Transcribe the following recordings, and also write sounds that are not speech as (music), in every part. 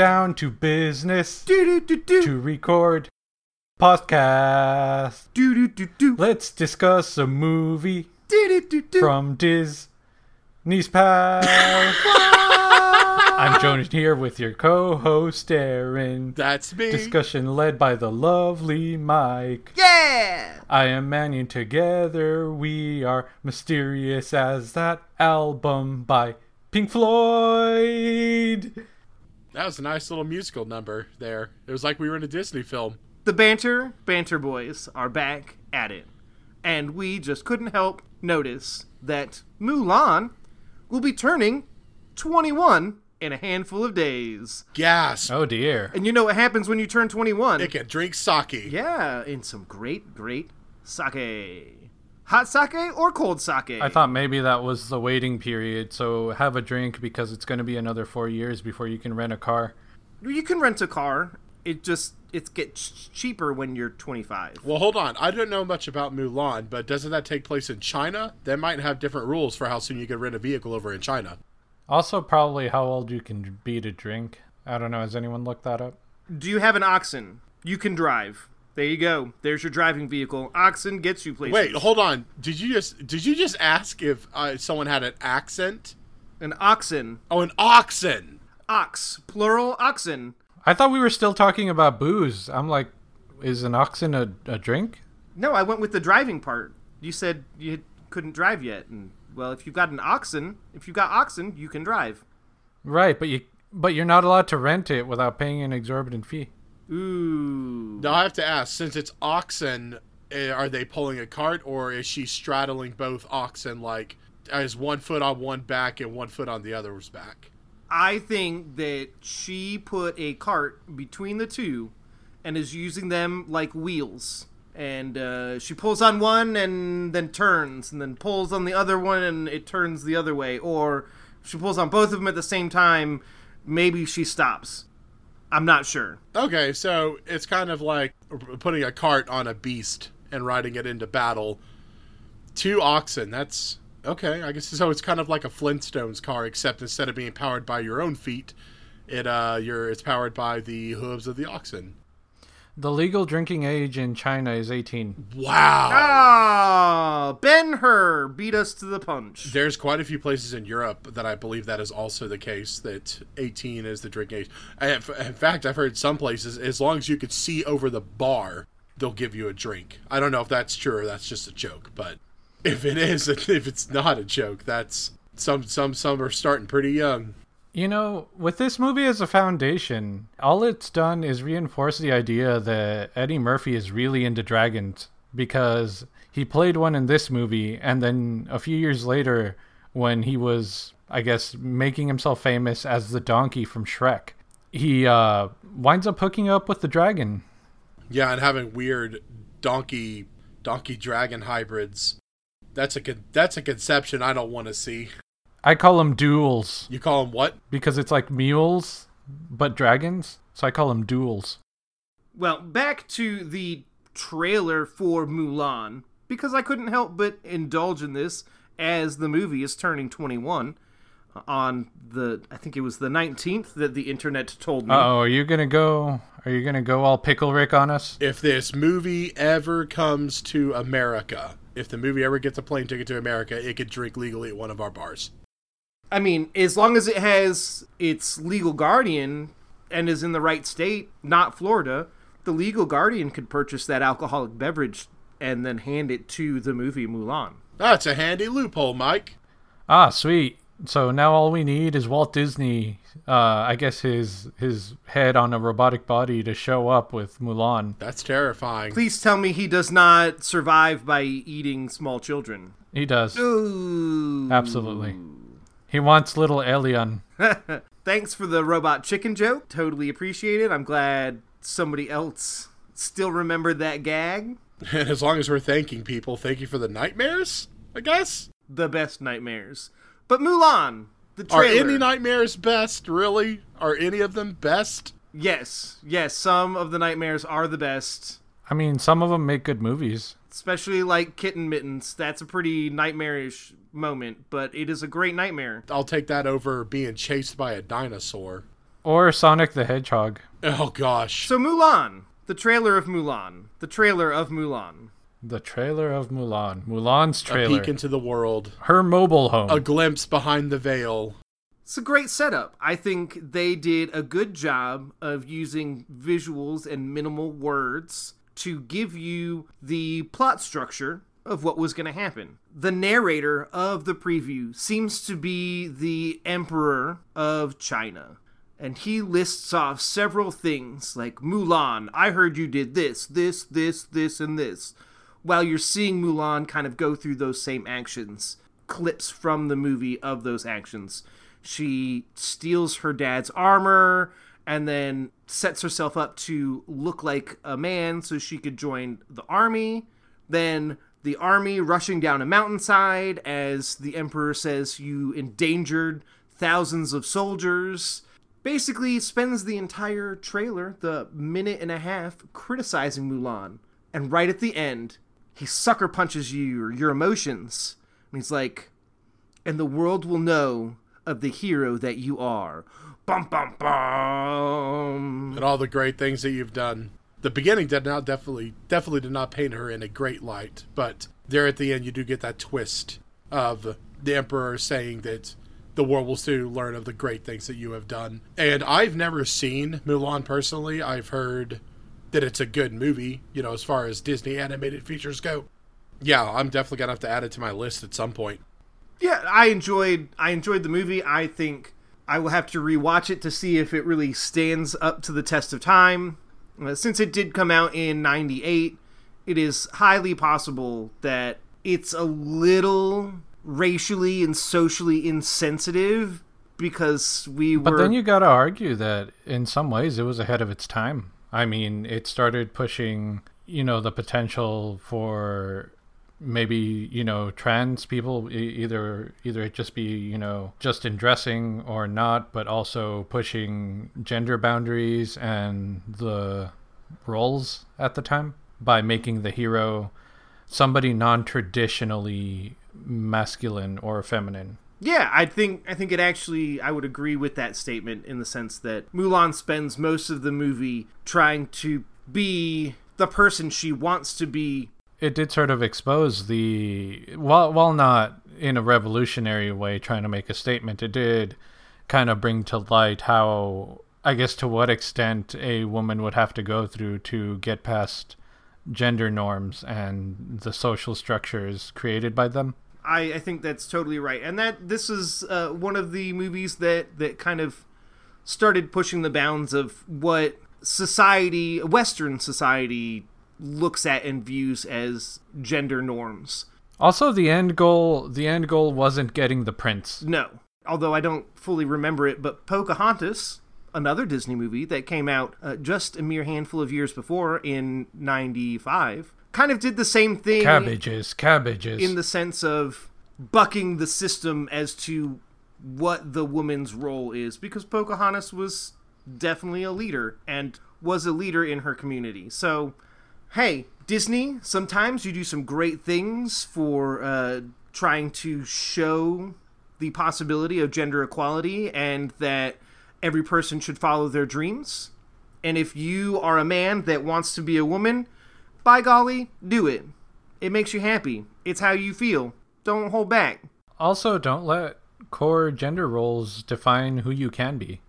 Down to business Do do do do to record podcast. do do do do Let's discuss a movie do do do do. from Disney's past. (laughs) I'm Jonas here with your co-host Aaron. That's me. Discussion led by the lovely Mike. Yeah. I am Mannion. Together we are mysterious as that album by Pink Floyd. That was a nice little musical number there. It was like we were in a Disney film. The banter banter boys are back at it, and we just couldn't help notice that Mulan will be turning 21 in a handful of days. Gasp. Oh dear. And you know what happens when you turn 21? It can drink sake. Yeah, in some great, great sake. Hot sake or cold sake? I thought maybe that was the waiting period, so have a drink because it's going to be another four years before you can rent a car. you can rent a car. It just it gets cheaper when you're 25. Well, hold on. I don't know much about Mulan, but doesn't that take place in China? They might have different rules for how soon you can rent a vehicle over in China. Also, probably how old you can be to drink. I don't know. Has anyone looked that up? Do you have an oxen? You can drive. There you go. There's your driving vehicle. Oxen gets you places. Wait, hold on. Did you just did you just ask if uh, someone had an accent? An oxen. Oh, an oxen. Ox. Plural oxen. I thought we were still talking about booze. I'm like, is an oxen a, a drink? No, I went with the driving part. You said you couldn't drive yet, and well, if you've got an oxen, if you've got oxen, you can drive. Right, but you but you're not allowed to rent it without paying an exorbitant fee. Ooh. Now I have to ask, since it's oxen, eh, are they pulling a cart or is she straddling both oxen like as one foot on one back and one foot on the other's back? I think that she put a cart between the two and is using them like wheels. And uh, she pulls on one and then turns, and then pulls on the other one and it turns the other way. Or she pulls on both of them at the same time. Maybe she stops. I'm not sure. Okay, so it's kind of like putting a cart on a beast and riding it into battle. Two oxen, that's okay. I guess so. It's kind of like a Flintstones car, except instead of being powered by your own feet, it uh, you're it's powered by the hooves of the oxen. The legal drinking age in China is 18. Wow. Ah, Ben Hur beat us to the punch. There's quite a few places in Europe that I believe that is also the case. That 18 is the drinking age. I have, in fact, I've heard some places as long as you could see over the bar, they'll give you a drink. I don't know if that's true or that's just a joke, but if it is, (laughs) if it's not a joke, that's some some some are starting pretty young. You know, with this movie as a foundation, all it's done is reinforce the idea that Eddie Murphy is really into dragons because he played one in this movie, and then a few years later, when he was, I guess, making himself famous as the donkey from Shrek, he uh, winds up hooking up with the dragon. Yeah, and having weird donkey donkey dragon hybrids. That's a con- that's a conception I don't want to see. I call them duels You call them what? because it's like mules, but dragons. So I call them duels. Well, back to the trailer for Mulan, because I couldn't help but indulge in this as the movie is turning 21 on the I think it was the 19th that the internet told me. Oh, are you gonna go? Are you gonna go all pickle Rick on us? if this movie ever comes to America, if the movie ever gets a plane ticket to America, it could drink legally at one of our bars. I mean, as long as it has its legal guardian and is in the right state, not Florida, the legal guardian could purchase that alcoholic beverage and then hand it to the movie Mulan. That's a handy loophole, Mike. Ah, sweet. So now all we need is Walt Disney. Uh, I guess his his head on a robotic body to show up with Mulan. That's terrifying. Please tell me he does not survive by eating small children. He does Ooh. absolutely. He wants little Elion. (laughs) Thanks for the robot chicken joke. Totally appreciate it. I'm glad somebody else still remembered that gag. And as long as we're thanking people, thank you for the nightmares, I guess. The best nightmares. But Mulan, the Are trailer. any nightmares best, really? Are any of them best? yes, yes, some of the nightmares are the best. I mean, some of them make good movies. Especially like Kitten Mittens. That's a pretty nightmarish moment, but it is a great nightmare. I'll take that over being chased by a dinosaur. Or Sonic the Hedgehog. Oh gosh. So Mulan, the trailer of Mulan, the trailer of Mulan. The trailer of Mulan. Mulan's trailer. a trailer. peek into the world. Her mobile home. A glimpse behind the veil. It's a great setup. I think they did a good job of using visuals and minimal words to give you the plot structure of what was going to happen. The narrator of the preview seems to be the Emperor of China. And he lists off several things like Mulan, I heard you did this, this, this, this, and this. While you're seeing Mulan kind of go through those same actions, clips from the movie of those actions. She steals her dad's armor and then sets herself up to look like a man so she could join the army. Then the army rushing down a mountainside as the emperor says you endangered thousands of soldiers. Basically, spends the entire trailer, the minute and a half, criticizing Mulan. And right at the end, he sucker punches you or your emotions. And he's like, and the world will know of the hero that you are. Bum bum bum. And all the great things that you've done. The beginning did not definitely definitely did not paint her in a great light, but there at the end you do get that twist of the emperor saying that the world will soon learn of the great things that you have done. And I've never seen Mulan personally. I've heard that it's a good movie, you know, as far as Disney animated features go. Yeah, I'm definitely gonna have to add it to my list at some point. Yeah, I enjoyed I enjoyed the movie. I think I will have to rewatch it to see if it really stands up to the test of time. Uh, since it did come out in 98, it is highly possible that it's a little racially and socially insensitive because we were But then you got to argue that in some ways it was ahead of its time. I mean, it started pushing, you know, the potential for maybe you know trans people either either it just be you know just in dressing or not but also pushing gender boundaries and the roles at the time by making the hero somebody non-traditionally masculine or feminine Yeah, I think I think it actually I would agree with that statement in the sense that Mulan spends most of the movie trying to be the person she wants to be. It did sort of expose the while while not in a revolutionary way trying to make a statement it did kind of bring to light how i guess to what extent a woman would have to go through to get past gender norms and the social structures created by them. I, I think that's totally right, and that this is uh, one of the movies that that kind of started pushing the bounds of what society, Western society, looks at and views as gender norms. also the end goal the end goal wasn't getting the prince No, although I don't fully remember it, but Pocahontas, another Disney movie that came out uh, just a mere handful of years before in '95, kind of did the same thing cabbages cabbages in the sense of bucking the system as to what the woman's role is, because Pocahontas was definitely a leader and was a leader in her community. So, hey, Disney, sometimes you do some great things for uh, trying to show the possibility of gender equality and that every person should follow their dreams. And if you are a man that wants to be a woman, by golly, do it. It makes you happy. It's how you feel. Don't hold back. Also, don't let core gender roles define who you can be.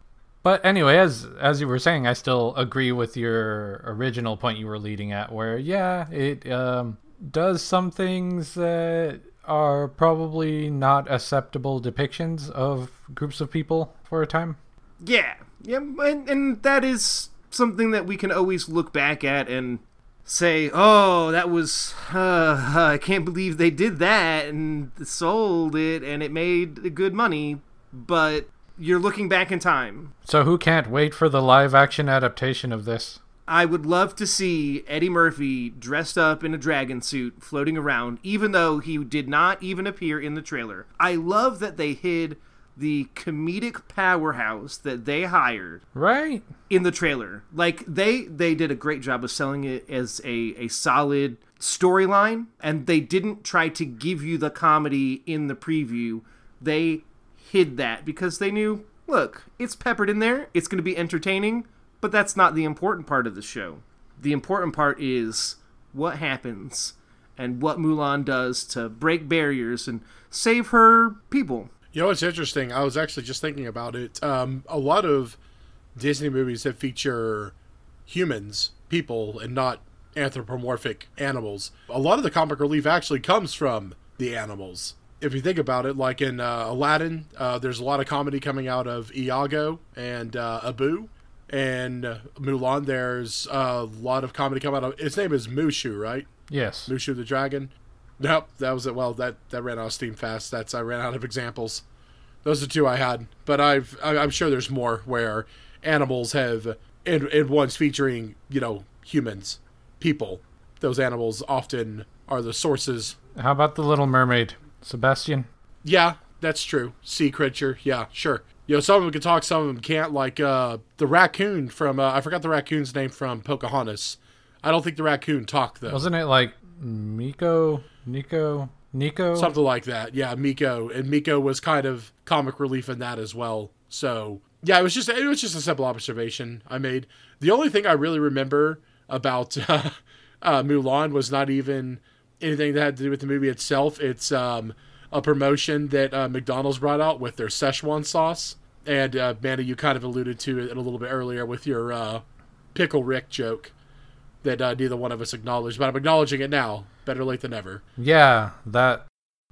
But anyway, as as you were saying, I still agree with your original point you were leading at, where yeah, it um, does some things that are probably not acceptable depictions of groups of people for a time. Yeah, yeah, and, and that is something that we can always look back at and say, "Oh, that was uh, I can't believe they did that and sold it and it made good money." But you're looking back in time. So who can't wait for the live action adaptation of this? I would love to see Eddie Murphy dressed up in a dragon suit floating around, even though he did not even appear in the trailer. I love that they hid the comedic powerhouse that they hired Right? in the trailer. Like they they did a great job of selling it as a, a solid storyline, and they didn't try to give you the comedy in the preview. They hid that because they knew, Look, it's peppered in there. It's going to be entertaining, but that's not the important part of the show. The important part is what happens and what Mulan does to break barriers and save her people. You know what's interesting? I was actually just thinking about it. Um, a lot of Disney movies that feature humans, people, and not anthropomorphic animals. A lot of the comic relief actually comes from the animals. If you think about it, like in uh, Aladdin, uh, there's a lot of comedy coming out of Iago and uh, Abu. And uh, Mulan, there's a lot of comedy coming out of. His name is Mushu, right? Yes. Mushu the dragon. Nope, that was it. Well, that that ran out of steam fast. That's I ran out of examples. Those are two I had, but I've I'm sure there's more where animals have and and ones featuring you know humans, people. Those animals often are the sources. How about the Little Mermaid, Sebastian? Yeah, that's true. Sea creature. Yeah, sure. You know, some of them can talk, some of them can't. Like uh, the raccoon from uh, I forgot the raccoon's name from Pocahontas. I don't think the raccoon talked though. Wasn't it like Meeko, Nico, Nico? Something like that. Yeah, Meeko. And Meeko was kind of comic relief in that as well. So yeah, it was just it was just a simple observation I made. The only thing I really remember about uh, (laughs) uh, Mulan was not even anything that had to do with the movie itself. It's um, a promotion that uh, McDonald's brought out with their Szechuan sauce. And uh, Manny, you kind of alluded to it a little bit earlier with your uh, pickle Rick joke that uh, neither one of us acknowledged, but I'm acknowledging it now. Better late than never. Yeah, that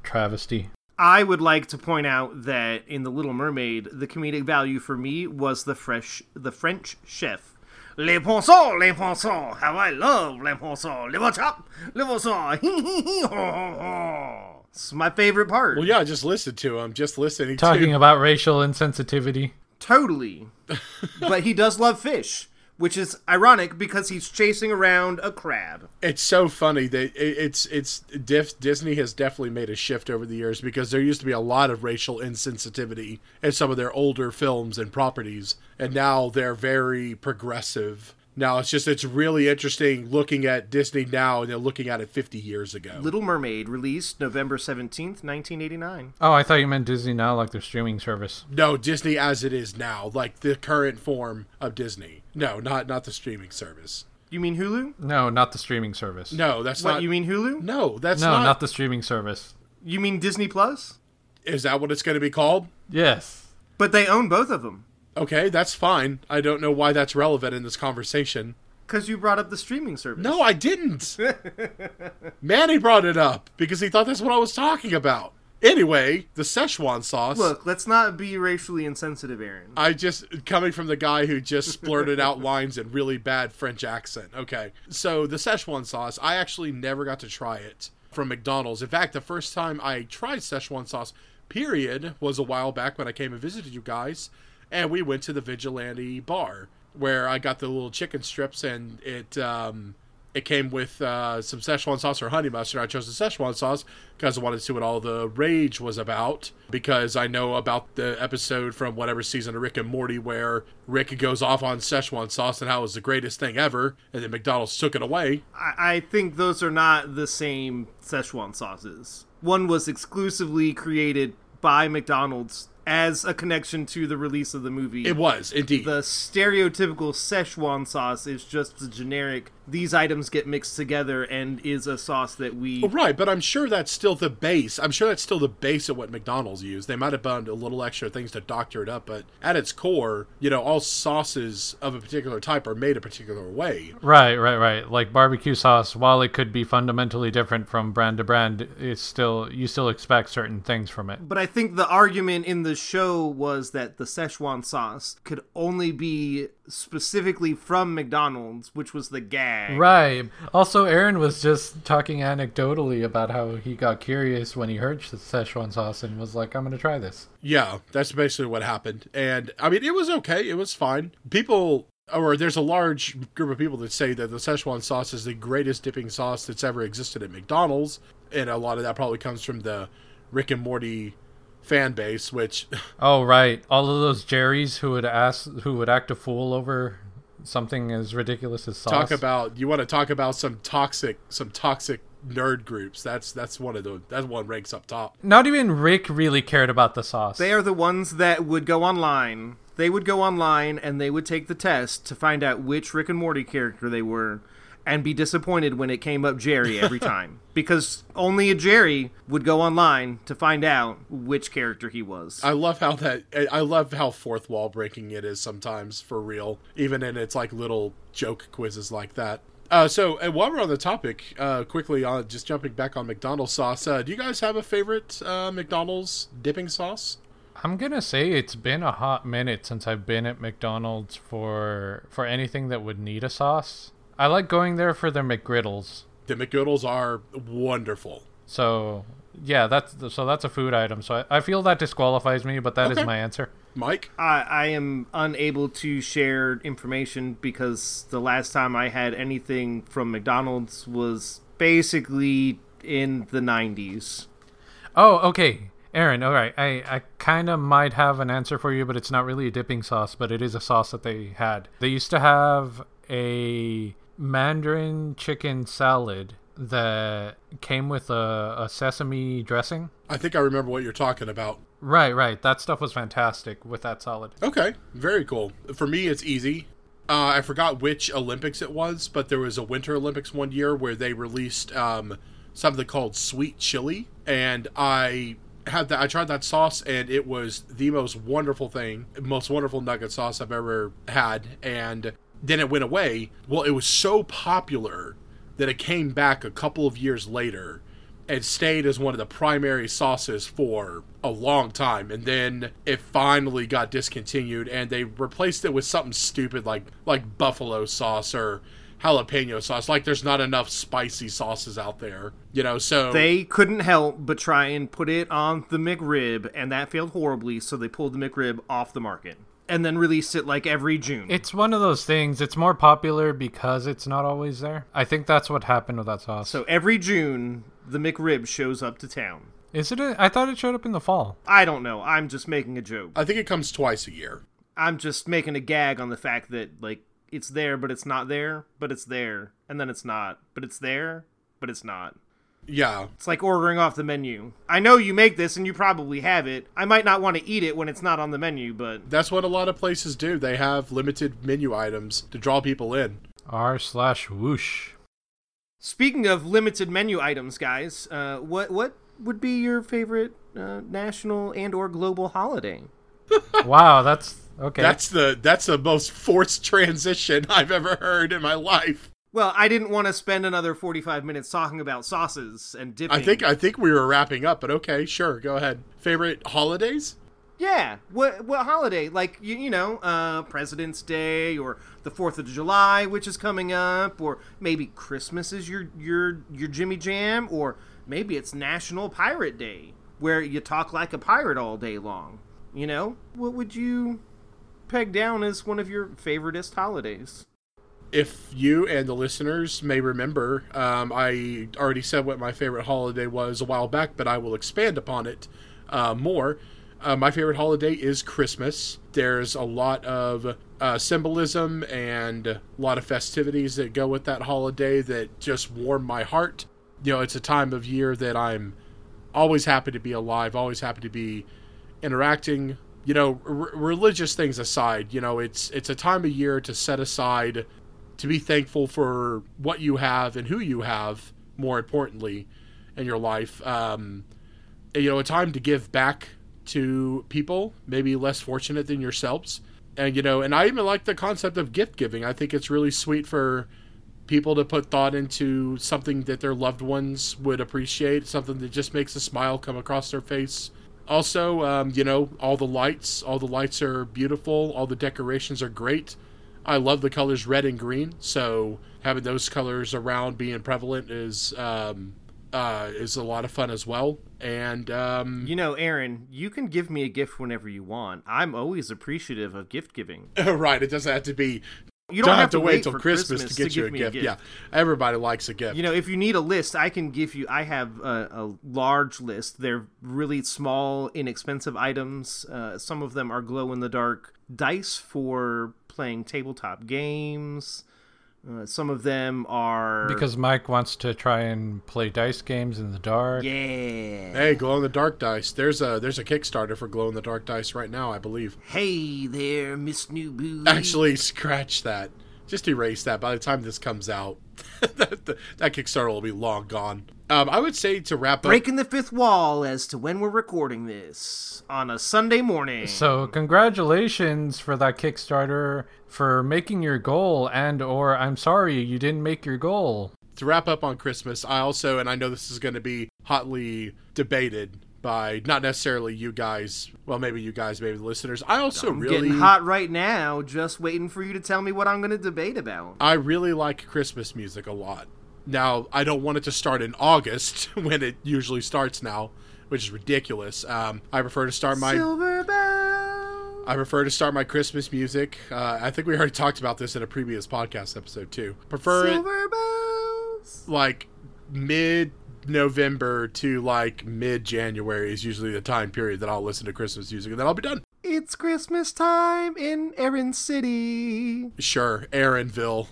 travesty. I would like to point out that in The Little Mermaid, the comedic value for me was the fresh, the French chef. Les poissons, les poissons, how I love les poissons, les poissons, les poissons, (laughs) hee hee hee, ho ho ho. It's my favorite part. Well, yeah, just listen to him. Just listening Talking to (laughs) about racial insensitivity. Totally. (laughs) but he does love fish, which is ironic because he's chasing around a crab. It's so funny that it's it's Disney has definitely made a shift over the years because there used to be a lot of racial insensitivity in some of their older films and properties, and now they're very progressive. Now it's just it's really interesting looking at Disney now and then looking at it 50 years ago. Little Mermaid, released November 17th, 1989. Oh, I thought you meant Disney now, like their streaming service. No, Disney as it is now, like the current form of Disney. No, not not the streaming service. You mean Hulu? No, not the streaming service. No, that's What, not. you mean Hulu? no, that's no, not, not the streaming service. You mean Disney Plus? Is that what it's going to be called? Yes. But they own both of them. Okay, that's fine. I don't know why that's relevant in this conversation. Because you brought up the streaming service. No, I didn't. (laughs) Manny brought it up because he thought that's what I was talking about. Anyway, the Szechuan sauce. Look, let's not be racially insensitive, Aaron. I just coming from the guy who just blurted out (laughs) lines in really bad French accent. Okay, so the Szechuan sauce, I actually never got to try it from McDonald's. In fact, the first time I tried Szechuan sauce, period, was a while back when I came and visited you guys, and we went to the Vigilante bar where I got the little chicken strips, and it um, it came with uh, some Szechuan sauce or honey mustard. I chose the Szechuan sauce because I wanted to see what all the rage was about. Because I know about the episode from whatever season of Rick and Morty where Rick goes off on Szechuan sauce and how it was the greatest thing ever, and then McDonald's took it away. I, I think those are not the same Szechuan sauces. One was exclusively created by McDonald's as a connection to the release of the movie. It was indeed. the stereotypical Szechuan sauce is just the generic. These items get mixed together and is a sauce that we. Oh, right, but I'm sure that's still the base. I'm sure that's still the base of what McDonald's used. They might have done a little extra things to doctor it up, but at its core, you know, all sauces of a particular type are made a particular way. Right, right, right. Like barbecue sauce, while it could be fundamentally different from brand to brand, it's still you still expect certain things from it. But I think the argument in the show was that the Szechuan sauce could only be specifically from McDonald's, which was the gag. Right. Also, Aaron was just talking anecdotally about how he got curious when he heard the Szechuan sauce and was like, "I'm going to try this." Yeah, that's basically what happened. And I mean, it was okay. It was fine. People, or there's a large group of people that say that the Szechuan sauce is the greatest dipping sauce that's ever existed at McDonald's. And a lot of that probably comes from the Rick and Morty fan base, which Oh, right. All of those Jerrys who would ask, who would act a fool over something as ridiculous as sauce. talk about you want to talk about some toxic some toxic nerd groups. That's that's one of the that one ranks up top. Not even Rick really cared about the sauce. They are the ones that would go online. They would go online and they would take the test to find out which Rick and Morty character they were and be disappointed when it came up Jerry every (laughs) time. because only a Jerry would go online to find out which character he was. I love how that I love how fourth wall breaking it is sometimes for real, even in its like little joke quizzes like that. Uh, so, and while we're on the topic, uh, quickly on just jumping back on McDonald's sauce, uh, do you guys have a favorite uh, McDonald's dipping sauce? I'm gonna say it's been a hot minute since I've been at McDonald's for for anything that would need a sauce. I like going there for their McGriddles. The McGriddles are wonderful. So yeah, that's so that's a food item. So I, I feel that disqualifies me, but that is Okay. my answer. Mike, I, I am unable to share information because the last time I had anything from McDonald's was basically in the 90s. Oh, okay. Aaron, all right. I, I kind of might have an answer for you, but it's not really a dipping sauce, but it is a sauce that they had. They used to have a mandarin chicken salad that came with a, a sesame dressing. I think I remember what you're talking about. Right, right. That stuff was fantastic with that salad. Okay, very cool. For me, it's easy. Uh, I forgot which Olympics it was, but there was a Winter Olympics one year where they released um, something called sweet chili, and I had that. I tried that sauce, and it was the most wonderful thing, most wonderful nugget sauce I've ever had. And then it went away. Well, it was so popular that it came back a couple of years later and stayed as one of the primary sauces for a long time and then it finally got discontinued and they replaced it with something stupid like like buffalo sauce or jalapeno sauce like there's not enough spicy sauces out there you know so They couldn't help but try and put it on the McRib, and that failed horribly, so they pulled the McRib off the market. And then release it like every June. It's one of those things. It's more popular because it's not always there. I think that's what happened with that sauce. so every June, the McRib shows up to town. is it? A, I thought it showed up in the fall. I don't know. I'm just making a joke. i think it comes twice a year I'm just making a gag on the fact that like it's there but it's not there, but it's there, and then it's not, but it's there, but it's not. Yeah It's like ordering off the menu. I know you make this and you probably have it. I might not want to eat it when it's not on the menu, but that's what a lot of places do they have limited menu items to draw people in R slash whoosh. speaking of limited menu items, guys, uh, what what would be your favorite uh, national and or global holiday? (laughs) wow, that's okay. that's the that's the most forced transition i've ever heard in my life Well, I didn't want to spend another 45 minutes talking about sauces and dipping. I think I think we were wrapping up, but okay, sure, go ahead. Favorite holidays? Yeah. What what holiday? Like you, you know, uh President's Day or the 4th of July which is coming up or maybe Christmas is your your your Jimmy Jam or maybe it's National Pirate Day where you talk like a pirate all day long. You know? What would you peg down as one of your favoriteest holidays? If you and the listeners may remember, um, I already said what my favorite holiday was a while back, but I will expand upon it uh, more. Uh, my favorite holiday is Christmas. There's a lot of uh, symbolism and a lot of festivities that go with that holiday that just warm my heart. You know, it's a time of year that I'm always happy to be alive, always happy to be interacting. You know, r- religious things aside, you know, it's it's a time of year to set aside to be thankful for what you have and who you have. More importantly, in your life, um, you know, a time to give back to people maybe less fortunate than yourselves. And you know, and I even like the concept of gift giving. I think it's really sweet for people to put thought into something that their loved ones would appreciate, something that just makes a smile come across their face. Also, um, you know, all the lights, all the lights are beautiful, all the decorations are great. I love the colors red and green, so having those colors around being prevalent is um, uh, is a lot of fun as well. And um, You know, Aaron, you can give me a gift whenever you want. I'm always appreciative of gift giving. (laughs) right, it doesn't have to be. You Don't, have, to wait for till Christmas, to get you give a gift. Yeah, everybody likes a gift. You know, if you need a list, I can give you. I have a, a large list. They're really small, inexpensive items. Uh, some of them are glow in the dark dice for playing tabletop games, Uh, some of them are Because Mike wants to try and play dice games in the dark. yeah. Hey, glow in the dark dice. There's a there's a Kickstarter for glow in the dark dice right now, I believe. Hey there, Miss New Boo. Actually, scratch that. Just erase that. By the time this comes out, (laughs) that, that Kickstarter will be long gone. Um, I would say to wrap up. breaking the fifth wall as to when we're recording this on a Sunday morning. So congratulations for that Kickstarter for making your goal and or I'm sorry you didn't make your goal. to wrap up on Christmas, I also, and I know this is going to be hotly debated by not necessarily you guys, well, maybe you guys, maybe the listeners. I also I'm really, getting hot right now, just waiting for you to tell me what I'm going to debate about. I really like Christmas music a lot. Now, I don't want it to start in August (laughs) when it usually starts now, which is ridiculous. Um, I prefer to start my Silver bells. I prefer to start my Christmas music. Uh, I think we already talked about this in a previous podcast episode too. Prefer it Silver bells. like mid November to like mid January is usually the time period that I'll listen to Christmas music, and then I'll be done. It's Christmas time in Aaron City. Sure, Aaronville,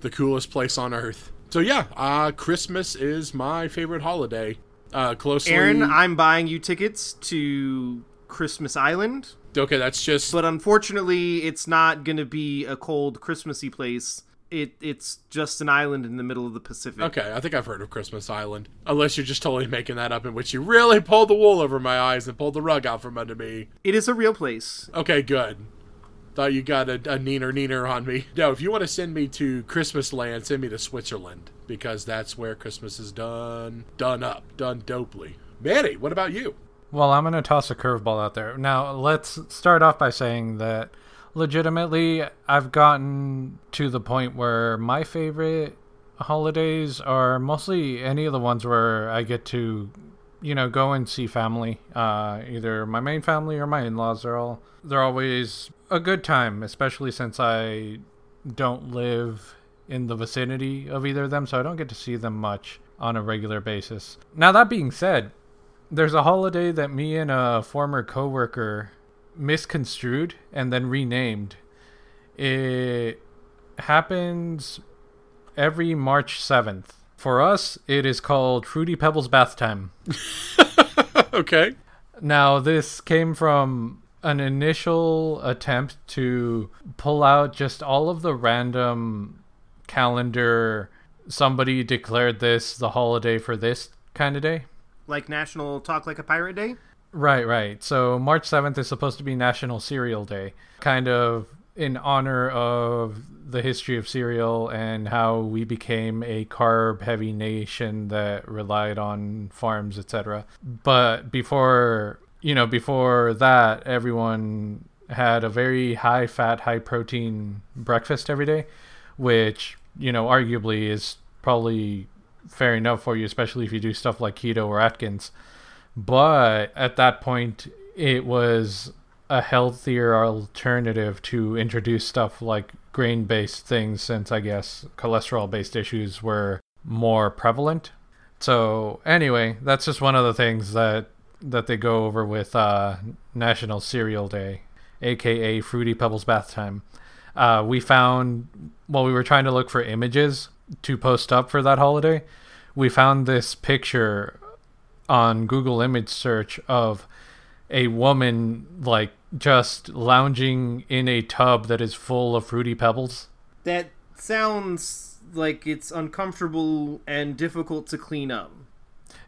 the coolest place on earth. So yeah, uh, Christmas is my favorite holiday. Uh, closely, Aaron, I'm buying you tickets to Christmas Island, okay, that's just but unfortunately, it's not going to be a cold Christmassy place. It it's just an island in the middle of the Pacific. Okay, I think I've heard of Christmas Island. Unless you're just totally making that up, in which you really pulled the wool over my eyes and pulled the rug out from under me. It is a real place. Okay, good. Thought you got a, a neener neener on me. No, if you want to send me to Christmas land, send me to Switzerland because that's where Christmas is done, done up, done dopely. Manny, what about you? Well, I'm going to toss a curveball out there. Now, let's start off by saying that legitimately, I've gotten to the point where my favorite holidays are mostly any of the ones where I get to, you know, go and see family. Uh, either my main family or my in-laws. They're all they're always a good time, especially since I don't live in the vicinity of either of them, so I don't get to see them much on a regular basis. Now that being said, there's a holiday that me and a former coworker misconstrued and then renamed. It happens every March 7th. For us, it is called Fruity Pebbles Bath Time. (laughs) okay. Now, this came from an initial attempt to pull out just all of the random calendar. Somebody declared this the holiday for this kind of day. Like National Talk Like a Pirate Day. Right, right. So March 7th is supposed to be National Cereal Day, kind of in honor of the history of cereal and how we became a carb heavy nation that relied on farms, etc. But before, you know, before that, everyone had a very high fat, high protein breakfast every day, which, you know, arguably is probably fair enough for you, especially if you do stuff like keto or Atkins. But at that point, it was a healthier alternative to introduce stuff like grain based things, since I guess cholesterol based issues were more prevalent. So, anyway, that's just one of the things that, that they go over with uh, National Cereal Day, aka Fruity Pebbles Bath Time. Uh, we found while we were trying to look for images to post up for that holiday, we found this picture on Google image search of a woman like just lounging in a tub that is full of fruity pebbles. That sounds like it's uncomfortable and difficult to clean up.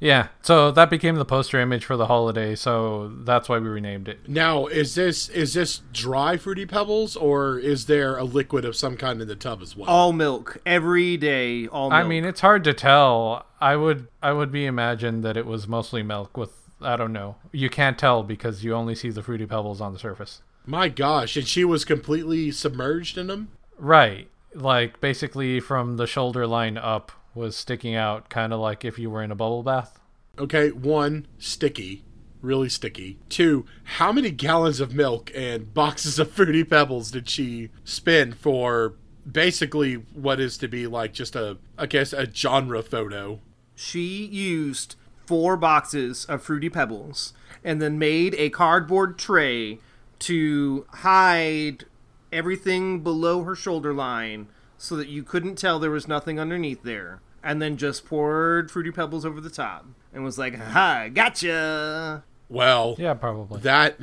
Yeah, so that became the poster image for the holiday, so that's why we renamed it. Now, is this is this dry fruity pebbles or is there a liquid of some kind in the tub as well? All milk every day. All milk. I mean, it's hard to tell. I would I would be imagined that it was mostly milk with I don't know. You can't tell because you only see the fruity pebbles on the surface. My gosh, and she was completely submerged in them? Right. Like basically from the shoulder line up was sticking out kind of like if you were in a bubble bath. Okay, one, sticky. Really sticky. Two, how many gallons of milk and boxes of fruity pebbles did she spend for basically what is to be like just a I guess a genre photo? she used four boxes of fruity pebbles and then made a cardboard tray to hide everything below her shoulder line so that you couldn't tell there was nothing underneath there, and then just poured Fruity Pebbles over the top and was like, "Ha, gotcha." Well, Yeah, probably. that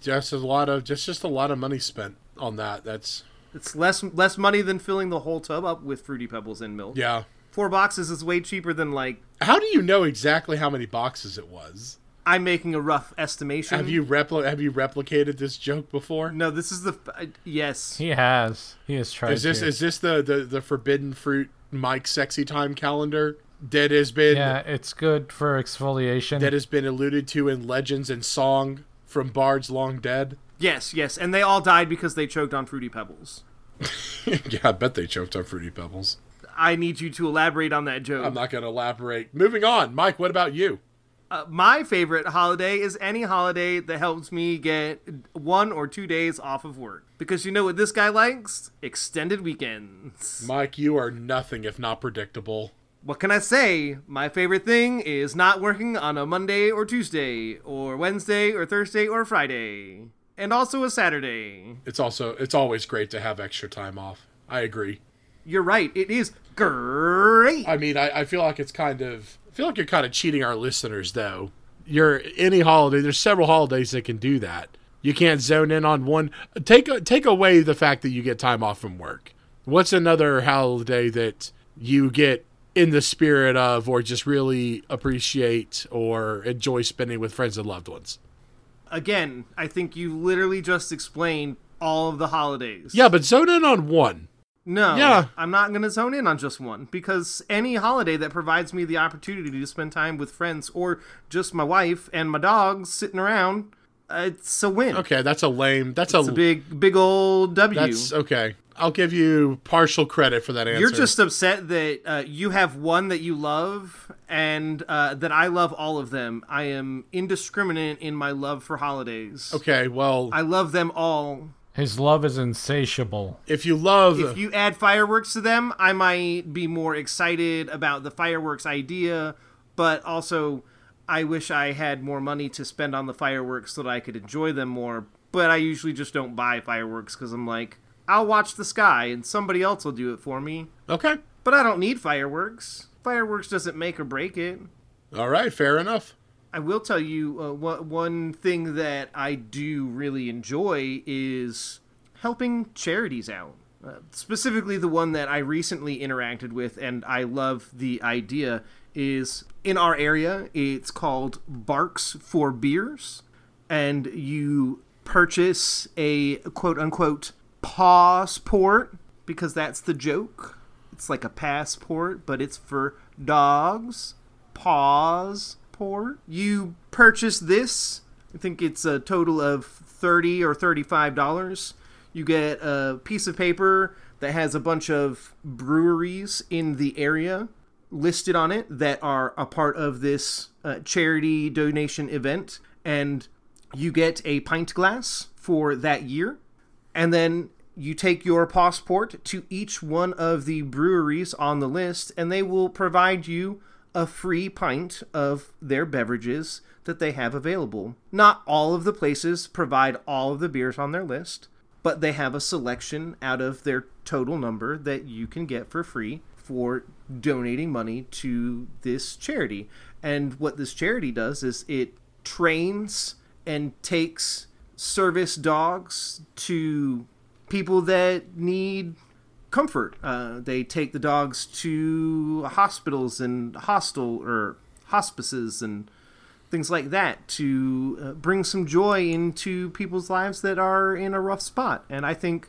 just a lot of just just a lot of money spent on that. That's It's less less money than filling the whole tub up with Fruity Pebbles and milk. yeah. Four boxes is way cheaper than like How do you know exactly how many boxes it was? I'm making a rough estimation. Have you repli- have you replicated this joke before? No, this is the uh, yes. He has. He has tried. Is this to. is this the, the the forbidden fruit Mike sexy time calendar that has been yeah, it's good for exfoliation. that has been alluded to in legends and song from bards long dead? Yes, yes, and they all died because they choked on Fruity Pebbles. (laughs) yeah, I bet they choked on fruity pebbles. I need you to elaborate on that joke. I'm not going to elaborate. Moving on, Mike. What about you? Uh, my favorite holiday is any holiday that helps me get one or two days off of work. Because you know what this guy likes? Extended weekends. Mike, you are nothing if not predictable. What can I say? My favorite thing is not working on a Monday or Tuesday, or Wednesday or Thursday or Friday. And also a Saturday. It's also it's always great to have extra time off. I agree. You're right, it is great. I mean, I, I feel like it's kind of feel like you're kind of cheating our listeners though. You're any holiday. There's several holidays that can do that. You can't zone in on one. Take take away the fact that you get time off from work. What's another holiday that you get in the spirit of, or just really appreciate or enjoy spending with friends and loved ones? Again, I think you literally just explained all of the holidays. Yeah, but zone in on one. No, Yeah. I'm not going to zone in on just one because any holiday that provides me the opportunity to spend time with friends or just my wife and my dogs sitting around, it's a win. Okay, that's a lame. That's It's a big, big old W. That's okay. I'll give you partial credit for that answer. You're just upset that uh, you have one that you love and uh, that I love all of them. I am indiscriminate in my love for holidays. okay. Well, I love them all. His love is insatiable. if you love, If you add fireworks to them, I might be more excited about the fireworks idea, but also I wish I had more money to spend on the fireworks so that I could enjoy them more. But I usually just don't buy fireworks because I'm like, I'll watch the sky and somebody else will do it for me. okay, But I don't need fireworks. Fireworks doesn't make or break it. all right, fair enough. I will tell you uh, one one thing that I do really enjoy is helping charities out. Uh, specifically, the one that I recently interacted with, and I love the idea, is in our area. It's called Barks for Beers, and you purchase a quote unquote passport because that's the joke. It's like a passport, but it's for dogs. You purchase this. I think it's a total of thirty or thirty-five dollars. You get a piece of paper that has a bunch of breweries in the area listed on it that are a part of this uh, charity donation event, and you get a pint glass for that year, and then you take your passport to each one of the breweries on the list, and they will provide you a free pint of their beverages that they have available. Not all of the places provide all of the beers on their list, but they have a selection out of their total number that you can get for free for donating money to this charity. And what this charity does is it trains and takes service dogs to people that need comfort. Uh, they take the dogs to hospitals and hostel or hospices and things like that to uh, bring some joy into people's lives that are in a rough spot. And I think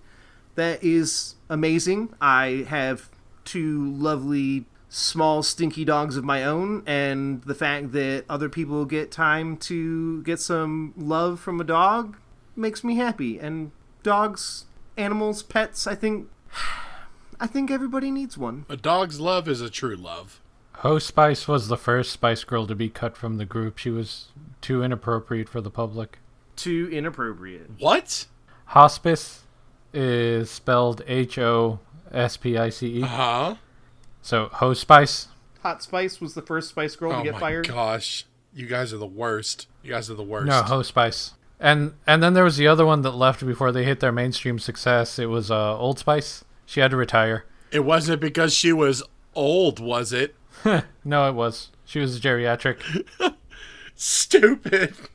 that is amazing. I have two lovely small stinky dogs of my own and the fact that other people get time to get some love from a dog makes me happy and dogs animals pets i think i think everybody needs one A dog's love is a true love. Ho Spice was the first Spice Girl to be cut from the group. She was too inappropriate for the public. too inappropriate What? Hospice is spelled H O S P I C E. Huh? So Ho Spice. hot spice was the first spice girl Oh to get my fired gosh, you guys are the worst. You guys are the worst. No, Ho Spice. And and then there was the other one that left before they hit their mainstream success. It was uh, Old Spice. She had to retire. It wasn't because she was old, was it? (laughs) no, it was. She was geriatric. (laughs) Stupid. (laughs)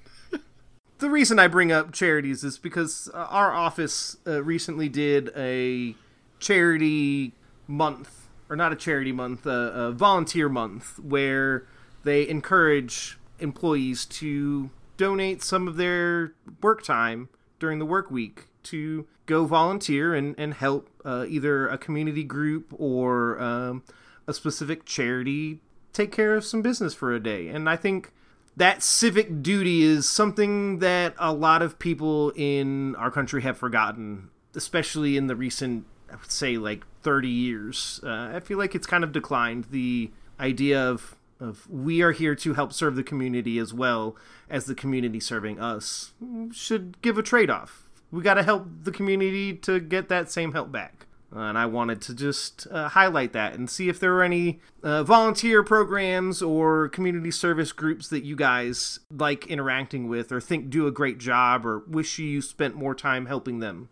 The reason I bring up charities is because uh, our office uh, recently did a charity month, or not a charity month, uh, a volunteer month, where they encourage employees to donate some of their work time during the work week to go volunteer and, and help uh, either a community group or um, a specific charity take care of some business for a day. And I think that civic duty is something that a lot of people in our country have forgotten, especially in the recent, I would say, like 30 years. Uh, I feel like it's kind of declined. The idea of, of we are here to help serve the community as well as the community serving us should give a trade off. We got to help the community to get that same help back. Uh, and I wanted to just uh, highlight that and see if there were any uh, volunteer programs or community service groups that you guys like interacting with or think do a great job or wish you spent more time helping them.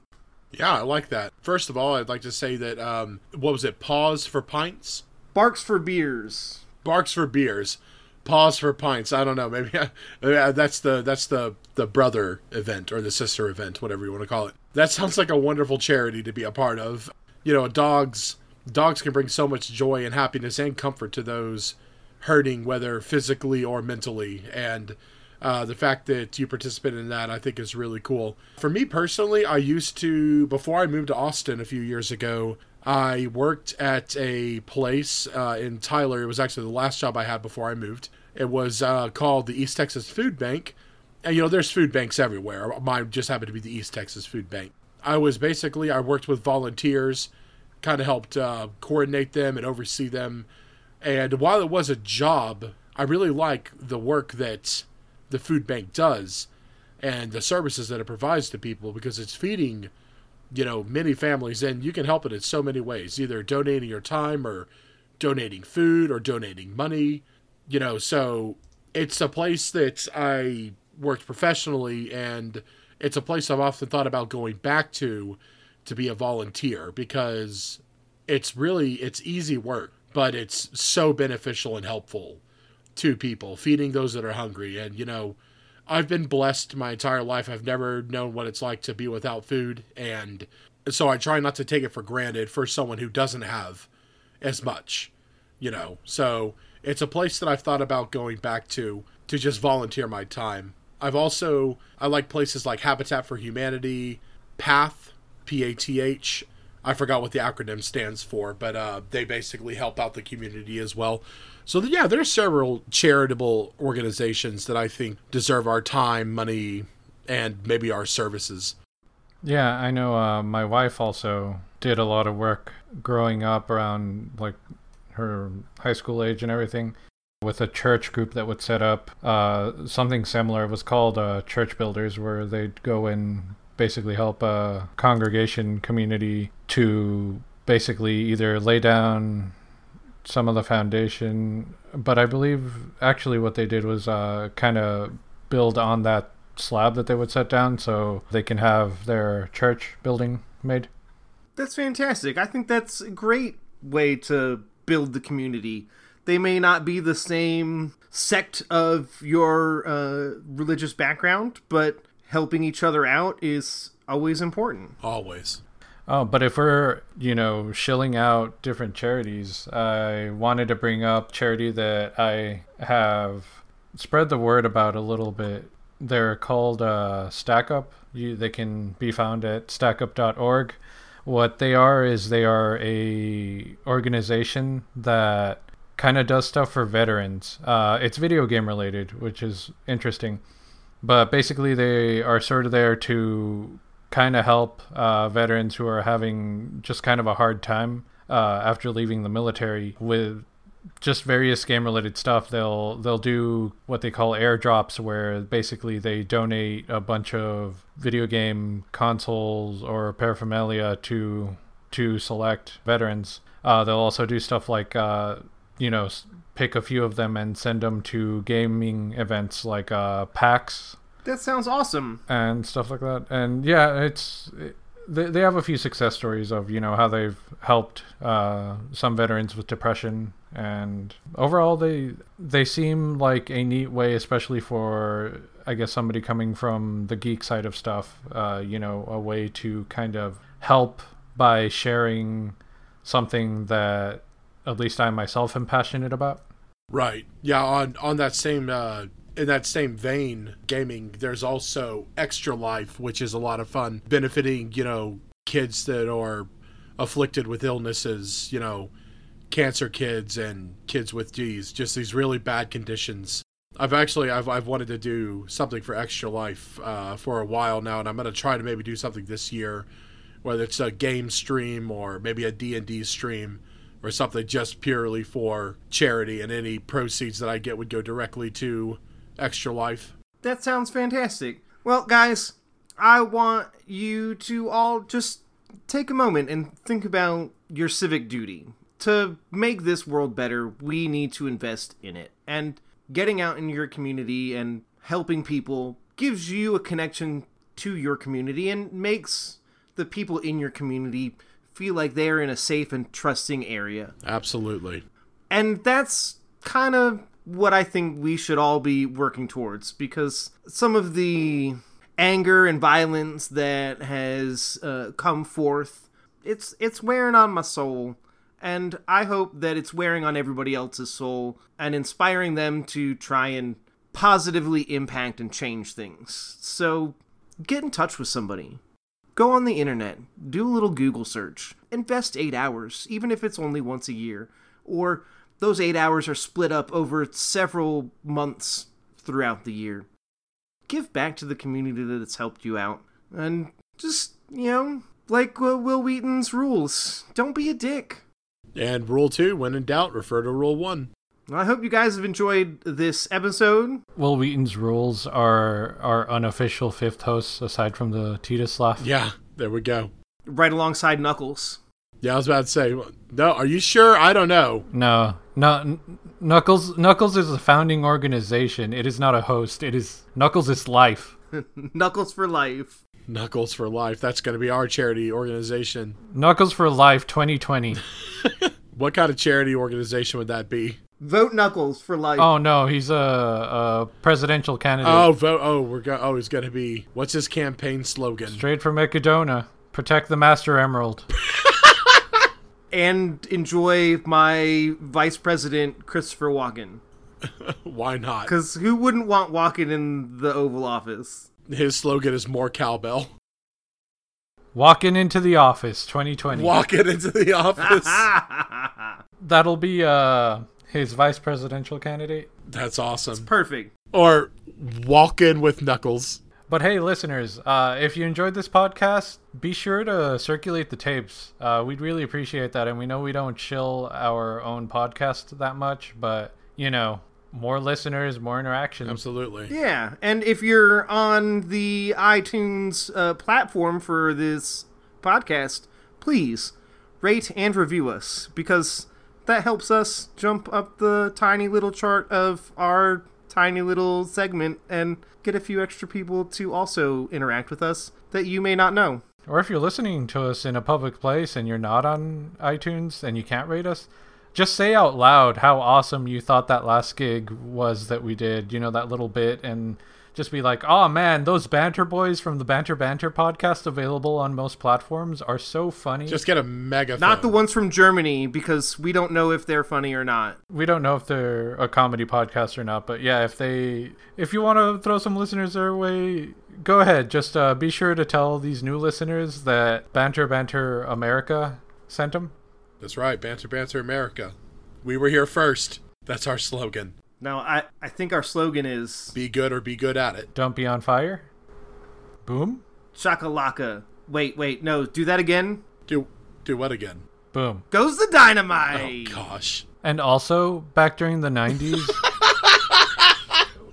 Yeah, I like that. First of all, I'd like to say that, um, what was it, Paws for Pints? Barks for Beers. Barks for Beers. Paws for pints. I don't know. Maybe, (laughs) maybe that's the that's the the brother event or the sister event, whatever you want to call it. That sounds like a wonderful charity to be a part of you know, dogs dogs can bring so much joy and happiness and comfort to those hurting, whether physically or mentally. And uh, the fact that you participate in that, I think, is really cool. For me personally, I used to before I moved to Austin a few years ago. I worked at a place uh, in Tyler. It was actually the last job I had before I moved. It was uh, called the East Texas Food Bank. You know, there's food banks everywhere. Mine just happened to be the East Texas Food Bank. I was basically I worked with volunteers, kind of helped uh, coordinate them and oversee them. And while it was a job, I really like the work that the food bank does and the services that it provides to people because it's feeding, you know, many families and you can help it in so many ways, either donating your time or donating food or donating money, you know, so it's a place that I worked professionally and it's a place I've often thought about going back to to be a volunteer because it's really it's easy work, but it's so beneficial and helpful to people, feeding those that are hungry. And you know, I've been blessed my entire life. I've never known what it's like to be without food, and so I try not to take it for granted for someone who doesn't have as much, you know. So it's a place that I've thought about going back to to just volunteer my time I've also I like places like Habitat for Humanity, PATH, P A T H. I forgot what the acronym stands for, but uh, they basically help out the community as well. So yeah, there's several charitable organizations that I think deserve our time, money, and maybe our services. Yeah, I know. Uh, my wife also did a lot of work growing up around like her high school age and everything with a church group that would set up uh, something similar. It was called uh, Church Builders, where they'd go and basically help a congregation community to basically either lay down some of the foundation, but I believe actually what they did was uh, kind of build on that slab that they would set down so they can have their church building made. That's fantastic. I think that's a great way to build the community they may not be the same sect of your uh, religious background, but helping each other out is always important. Always. Oh, but if we're, you know, shilling out different charities, I wanted to bring up charity that I have spread the word about a little bit. They're called uh, Stack Up. You, they can be found at stackup.org. What they are is they are a organization that kind of does stuff for veterans. Uh, it's video game related, which is interesting. But basically, they are sort of there to kind of help uh, veterans who are having just kind of a hard time uh, after leaving the military with just various game related stuff. They'll they'll do what they call airdrops, where basically they donate a bunch of video game consoles or paraphernalia to to select veterans. Uh, they'll also do stuff like uh, you know, pick a few of them and send them to gaming events like uh, PAX. That sounds awesome. And stuff like that. And yeah, it's they, they have a few success stories of you know how they've helped uh, some veterans with depression and overall they they seem like a neat way especially for i guess somebody coming from the geek side of stuff uh, you know a way to kind of help by sharing something that at least i myself am passionate about Right. Yeah. On on that same uh, in that same vein, gaming. There's also Extra Life, which is a lot of fun, benefiting you know kids that are afflicted with illnesses. You know, cancer kids and kids with D's, just these really bad conditions. I've actually I've I've wanted to do something for Extra Life uh, for a while now, and I'm gonna try to maybe do something this year, whether it's a game stream or maybe a D and D stream or something just purely for charity, and any proceeds that I get would go directly to Extra Life. That sounds fantastic. Well, guys, I want you to all just take a moment and think about your civic duty. To make this world better, we need to invest in it. And getting out in your community and helping people gives you a connection to your community and makes the people in your community feel like they're in a safe and trusting area. Absolutely. And that's kind of what I think we should all be working towards because some of the anger and violence that has uh, come forth it's it's wearing on my soul and I hope that it's wearing on everybody else's soul and inspiring them to try and positively impact and change things. So get in touch with somebody. Go on the internet, do a little Google search, invest eight hours, even if it's only once a year, or those eight hours are split up over several months throughout the year. Give back to the community that has helped you out, and just, you know, like uh, Wil Wheaton's rules don't be a dick. And rule two, when in doubt, refer to rule one. I hope you guys have enjoyed this episode. Wil Wheaton's rules are our unofficial fifth host, aside from the Titaslav. Yeah, there we go. Right alongside Knuckles. Yeah, I was about to say, no, are you sure? I don't know. No, no, Knuckles. Knuckles is a founding organization. It is not a host. It is Knuckles is life. (laughs) Knuckles for life. Knuckles for Life. That's going to be our charity organization. Knuckles for Life 2020. (laughs) What kind of charity organization would that be? Vote Knuckles for life. oh no, he's a, a presidential candidate. Oh, vote. Oh, we're go. Oh, he's going to be. What's his campaign slogan? Straight from Echidna. Protect the Master Emerald. (laughs) And enjoy my Vice President, Christopher Walken. Why not? Because who wouldn't want Walken in the Oval Office? His slogan is more cowbell. Walking into the office 2020. Walking into the office. (laughs) That'll be uh his vice presidential candidate. That's awesome. It's Perfect. Or walk in with Knuckles. But hey, listeners, uh, if you enjoyed this podcast, be sure to circulate the tapes. Uh, we'd really appreciate that. And we know we don't chill our own podcast that much, but you know, more listeners, more interaction. Absolutely. Yeah, and if you're on the iTunes uh, platform for this podcast, please rate and review us because that helps us jump up the tiny little chart of our tiny little segment and get a few extra people to also interact with us that you may not know. Or if you're listening to us in a public place and you're not on iTunes and you can't rate us, just say out loud how awesome you thought that last gig was that we did, you know, that little bit, and just be like, oh man, those Banter Boys from the Banter Banter podcast available on most platforms are so funny. Just get a mega. Not the ones from Germany because we don't know if they're funny or not. we don't know if they're a comedy podcast or not, but yeah, if they, if you want to throw some listeners their way, go ahead. Just uh, be sure to tell these new listeners that Banter Banter America sent them. That's right. Banter, banter, America. We were here first. That's our slogan. Now, I, I think our slogan is Be good or be good at it. Don't be on fire. Boom, Chakalaka. Wait, wait, no, do that again. Do do what again? boom. Goes the dynamite. Oh gosh. And also, back during the 90s,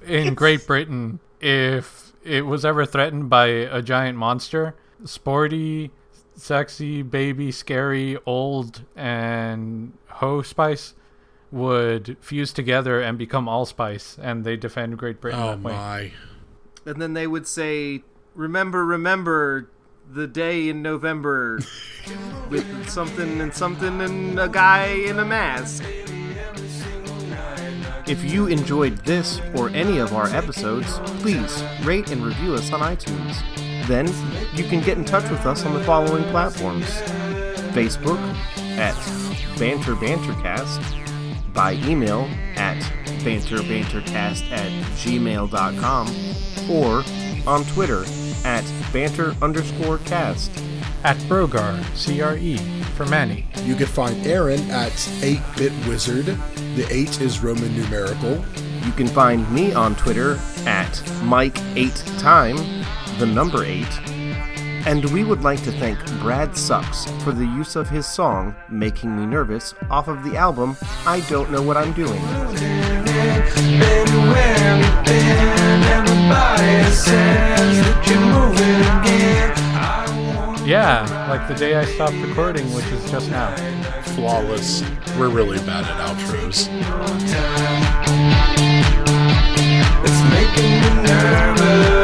in Great Britain, if it was ever threatened by a giant monster, sporty, sexy, baby, scary, old, and ho spice would fuse together and become allspice, and they defend Great Britain Oh that way. my. And then they would say, "Remember, remember, the day in November (laughs) with something and something and a guy in a mask. If you enjoyed this or any of our episodes, please rate and review us on iTunes. Then you can get in touch with us on the following platforms Facebook at Banter Bantercast, by email at banterbantercast at gmail.com, or on Twitter at banter underscore cast. At Brogar, C R E, for Manny. You can find Aaron at 8-Bit Wizard. The 8 is Roman numerical. You can find me on Twitter at Mike8Time, the number 8. And we would like to thank Brad Sucks for the use of his song, Making Me Nervous, off of the album, I Don't Know What I'm Doing. Yeah, like the day I stopped recording, which is just now. Flawless. We're really bad at outros. It's making me nervous.